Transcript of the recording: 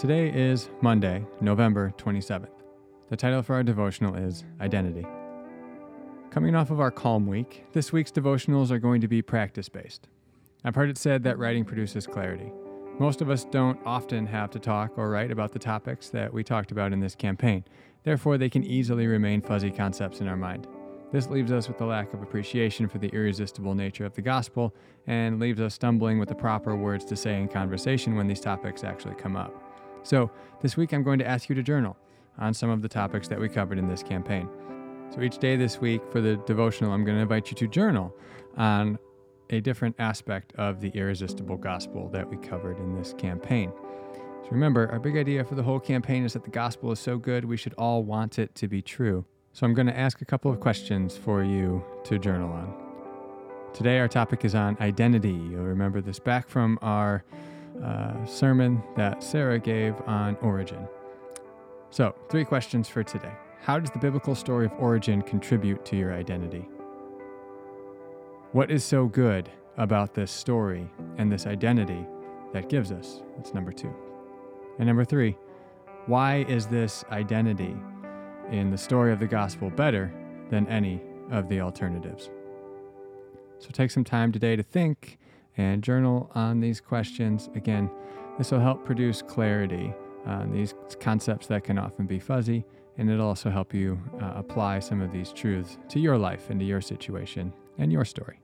Today is Monday, November 27th. The title for our devotional is Identity. Coming off of our calm week, this week's devotionals are going to be practice based. I've heard it said that writing produces clarity. Most of us don't often have to talk or write about the topics that we talked about in this campaign, therefore, they can easily remain fuzzy concepts in our mind. This leaves us with a lack of appreciation for the irresistible nature of the gospel and leaves us stumbling with the proper words to say in conversation when these topics actually come up. So, this week I'm going to ask you to journal on some of the topics that we covered in this campaign. So, each day this week for the devotional, I'm going to invite you to journal on a different aspect of the irresistible gospel that we covered in this campaign. So, remember, our big idea for the whole campaign is that the gospel is so good, we should all want it to be true. So, I'm going to ask a couple of questions for you to journal on. Today, our topic is on identity. You'll remember this back from our uh, sermon that Sarah gave on origin. So, three questions for today. How does the biblical story of origin contribute to your identity? What is so good about this story and this identity that gives us? That's number two. And number three, why is this identity in the story of the gospel better than any of the alternatives? So take some time today to think and journal on these questions. Again, this will help produce clarity on these concepts that can often be fuzzy, and it'll also help you uh, apply some of these truths to your life and to your situation and your story.